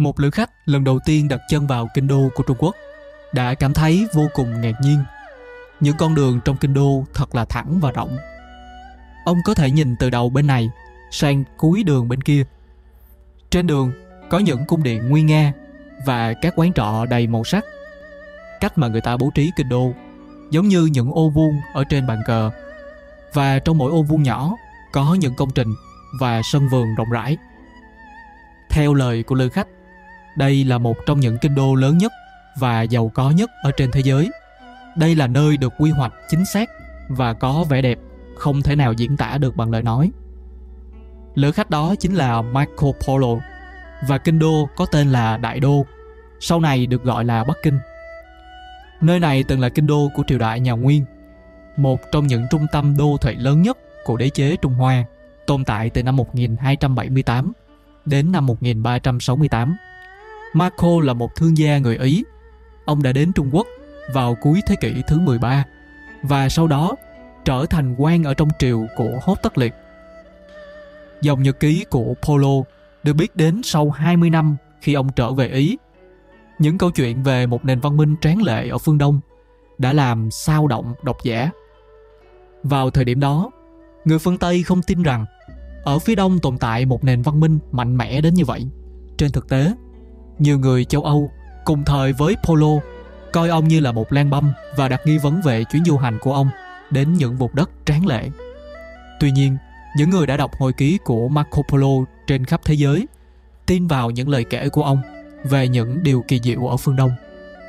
Một lữ khách lần đầu tiên đặt chân vào kinh đô của Trung Quốc đã cảm thấy vô cùng ngạc nhiên. Những con đường trong kinh đô thật là thẳng và rộng. Ông có thể nhìn từ đầu bên này sang cuối đường bên kia. Trên đường có những cung điện nguy nga và các quán trọ đầy màu sắc. Cách mà người ta bố trí kinh đô giống như những ô vuông ở trên bàn cờ. Và trong mỗi ô vuông nhỏ có những công trình và sân vườn rộng rãi. Theo lời của lữ khách, đây là một trong những kinh đô lớn nhất và giàu có nhất ở trên thế giới. Đây là nơi được quy hoạch chính xác và có vẻ đẹp không thể nào diễn tả được bằng lời nói. Lữ khách đó chính là Marco Polo và kinh đô có tên là Đại Đô, sau này được gọi là Bắc Kinh. Nơi này từng là kinh đô của triều đại nhà Nguyên, một trong những trung tâm đô thị lớn nhất của đế chế Trung Hoa, tồn tại từ năm 1278 đến năm 1368. Marco là một thương gia người Ý. Ông đã đến Trung Quốc vào cuối thế kỷ thứ 13 và sau đó trở thành quan ở trong triều của Hốt Tất Liệt. Dòng nhật ký của Polo được biết đến sau 20 năm khi ông trở về Ý. Những câu chuyện về một nền văn minh tráng lệ ở phương Đông đã làm sao động độc giả. Vào thời điểm đó, người phương Tây không tin rằng ở phía Đông tồn tại một nền văn minh mạnh mẽ đến như vậy. Trên thực tế, nhiều người châu Âu cùng thời với Polo coi ông như là một lan băm và đặt nghi vấn về chuyến du hành của ông đến những vùng đất tráng lệ. Tuy nhiên, những người đã đọc hồi ký của Marco Polo trên khắp thế giới tin vào những lời kể của ông về những điều kỳ diệu ở phương Đông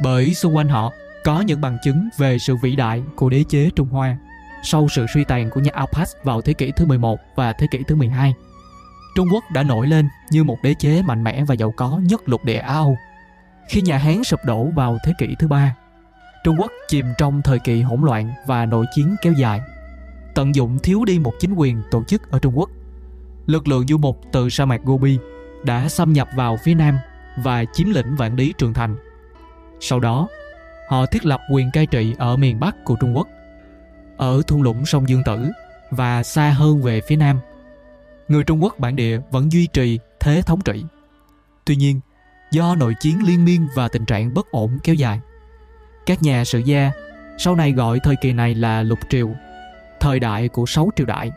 bởi xung quanh họ có những bằng chứng về sự vĩ đại của đế chế Trung Hoa sau sự suy tàn của nhà Alpas vào thế kỷ thứ 11 và thế kỷ thứ 12. Trung Quốc đã nổi lên như một đế chế mạnh mẽ và giàu có nhất lục địa Á Âu. Khi nhà Hán sụp đổ vào thế kỷ thứ ba, Trung Quốc chìm trong thời kỳ hỗn loạn và nội chiến kéo dài. Tận dụng thiếu đi một chính quyền tổ chức ở Trung Quốc. Lực lượng du mục từ sa mạc Gobi đã xâm nhập vào phía Nam và chiếm lĩnh vạn lý Trường Thành. Sau đó, họ thiết lập quyền cai trị ở miền Bắc của Trung Quốc, ở thung lũng sông Dương Tử và xa hơn về phía Nam. Người Trung Quốc bản địa vẫn duy trì thế thống trị. Tuy nhiên, do nội chiến liên miên và tình trạng bất ổn kéo dài, các nhà sử gia sau này gọi thời kỳ này là lục triều, thời đại của sáu triều đại.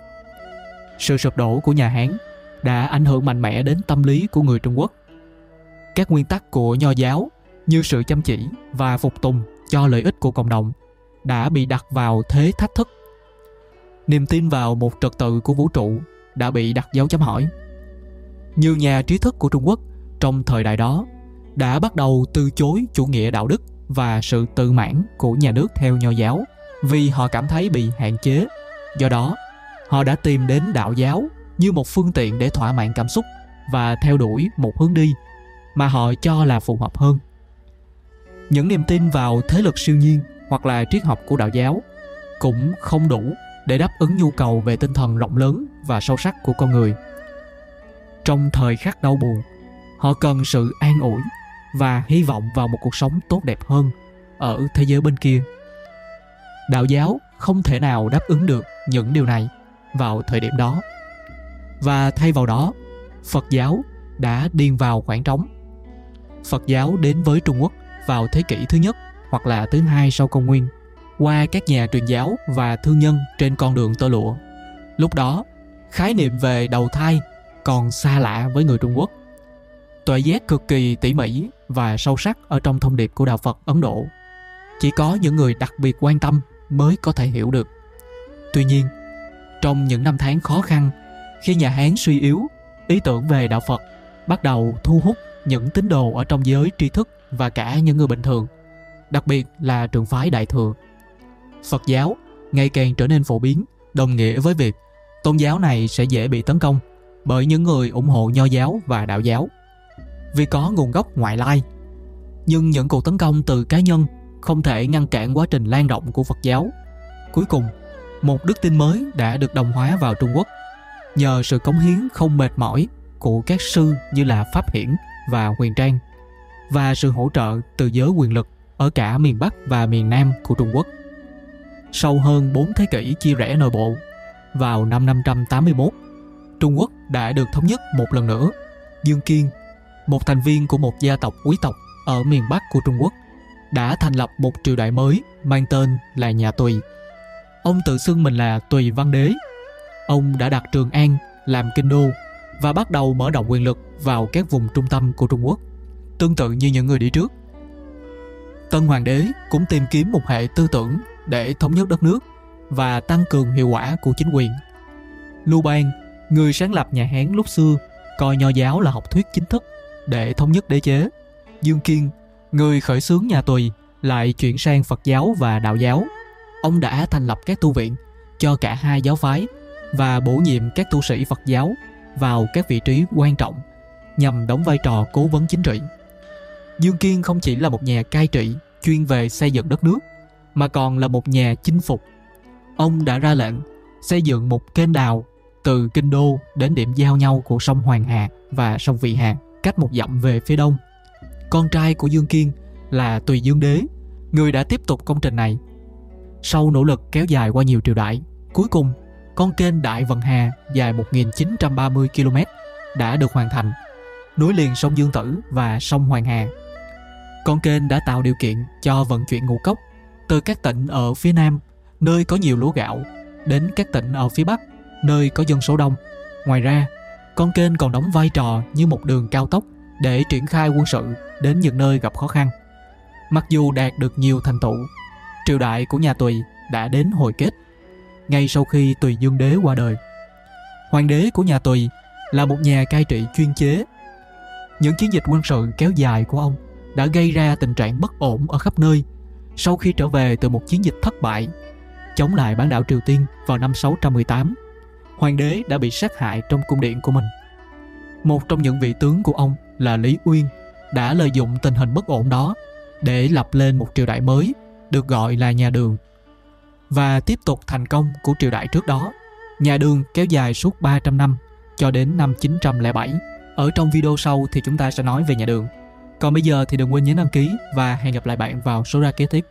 Sự sụp đổ của nhà Hán đã ảnh hưởng mạnh mẽ đến tâm lý của người Trung Quốc. Các nguyên tắc của nho giáo như sự chăm chỉ và phục tùng cho lợi ích của cộng đồng đã bị đặt vào thế thách thức. Niềm tin vào một trật tự của vũ trụ đã bị đặt dấu chấm hỏi. Nhiều nhà trí thức của Trung Quốc trong thời đại đó đã bắt đầu từ chối chủ nghĩa đạo đức và sự tự mãn của nhà nước theo nho giáo vì họ cảm thấy bị hạn chế. Do đó, họ đã tìm đến đạo giáo như một phương tiện để thỏa mãn cảm xúc và theo đuổi một hướng đi mà họ cho là phù hợp hơn. Những niềm tin vào thế lực siêu nhiên hoặc là triết học của đạo giáo cũng không đủ để đáp ứng nhu cầu về tinh thần rộng lớn và sâu sắc của con người. Trong thời khắc đau buồn, họ cần sự an ủi và hy vọng vào một cuộc sống tốt đẹp hơn ở thế giới bên kia. Đạo giáo không thể nào đáp ứng được những điều này vào thời điểm đó. Và thay vào đó, Phật giáo đã điên vào khoảng trống. Phật giáo đến với Trung Quốc vào thế kỷ thứ nhất hoặc là thứ hai sau công nguyên qua các nhà truyền giáo và thương nhân trên con đường tơ lụa. Lúc đó, khái niệm về đầu thai còn xa lạ với người Trung Quốc. Tuệ giác cực kỳ tỉ mỉ và sâu sắc ở trong thông điệp của đạo Phật Ấn Độ. Chỉ có những người đặc biệt quan tâm mới có thể hiểu được. Tuy nhiên, trong những năm tháng khó khăn, khi nhà Hán suy yếu, ý tưởng về đạo Phật bắt đầu thu hút những tín đồ ở trong giới tri thức và cả những người bình thường, đặc biệt là trường phái Đại Thừa. Phật giáo ngày càng trở nên phổ biến, đồng nghĩa với việc tôn giáo này sẽ dễ bị tấn công bởi những người ủng hộ nho giáo và đạo giáo vì có nguồn gốc ngoại lai. Nhưng những cuộc tấn công từ cá nhân không thể ngăn cản quá trình lan rộng của Phật giáo. Cuối cùng, một đức tin mới đã được đồng hóa vào Trung Quốc nhờ sự cống hiến không mệt mỏi của các sư như là Pháp Hiển và Huyền Trang và sự hỗ trợ từ giới quyền lực ở cả miền Bắc và miền Nam của Trung Quốc. Sau hơn 4 thế kỷ chia rẽ nội bộ, vào năm 581, Trung Quốc đã được thống nhất một lần nữa. Dương Kiên một thành viên của một gia tộc quý tộc ở miền Bắc của Trung Quốc, đã thành lập một triều đại mới mang tên là nhà Tùy. Ông tự xưng mình là Tùy Văn Đế. Ông đã đặt Trường An làm kinh đô và bắt đầu mở rộng quyền lực vào các vùng trung tâm của Trung Quốc, tương tự như những người đi trước. Tân Hoàng đế cũng tìm kiếm một hệ tư tưởng để thống nhất đất nước và tăng cường hiệu quả của chính quyền. Lưu Bang, người sáng lập nhà Hán lúc xưa, coi nho giáo là học thuyết chính thức để thống nhất đế chế. Dương Kiên, người khởi xướng nhà Tùy, lại chuyển sang Phật giáo và Đạo giáo. Ông đã thành lập các tu viện cho cả hai giáo phái và bổ nhiệm các tu sĩ Phật giáo vào các vị trí quan trọng nhằm đóng vai trò cố vấn chính trị. Dương Kiên không chỉ là một nhà cai trị chuyên về xây dựng đất nước mà còn là một nhà chinh phục. Ông đã ra lệnh xây dựng một kênh đào từ kinh đô đến điểm giao nhau của sông Hoàng Hà và sông Vị Hà cách một dặm về phía đông. Con trai của Dương Kiên là Tùy Dương Đế, người đã tiếp tục công trình này. Sau nỗ lực kéo dài qua nhiều triều đại, cuối cùng con kênh Đại Vận Hà dài 1.930 km đã được hoàn thành, nối liền sông Dương Tử và sông Hoàng Hà. Con kênh đã tạo điều kiện cho vận chuyển ngũ cốc từ các tỉnh ở phía Nam, nơi có nhiều lúa gạo, đến các tỉnh ở phía Bắc, nơi có dân số đông. Ngoài ra, con kênh còn đóng vai trò như một đường cao tốc để triển khai quân sự đến những nơi gặp khó khăn. Mặc dù đạt được nhiều thành tựu, triều đại của nhà Tùy đã đến hồi kết ngay sau khi Tùy Dương Đế qua đời. Hoàng đế của nhà Tùy là một nhà cai trị chuyên chế. Những chiến dịch quân sự kéo dài của ông đã gây ra tình trạng bất ổn ở khắp nơi sau khi trở về từ một chiến dịch thất bại, chống lại bán đảo Triều Tiên vào năm 618. Hoàng đế đã bị sát hại trong cung điện của mình. Một trong những vị tướng của ông là Lý Uyên đã lợi dụng tình hình bất ổn đó để lập lên một triều đại mới được gọi là nhà Đường và tiếp tục thành công của triều đại trước đó. Nhà Đường kéo dài suốt 300 năm cho đến năm 907. Ở trong video sau thì chúng ta sẽ nói về nhà Đường. Còn bây giờ thì đừng quên nhấn đăng ký và hẹn gặp lại bạn vào số ra kế tiếp.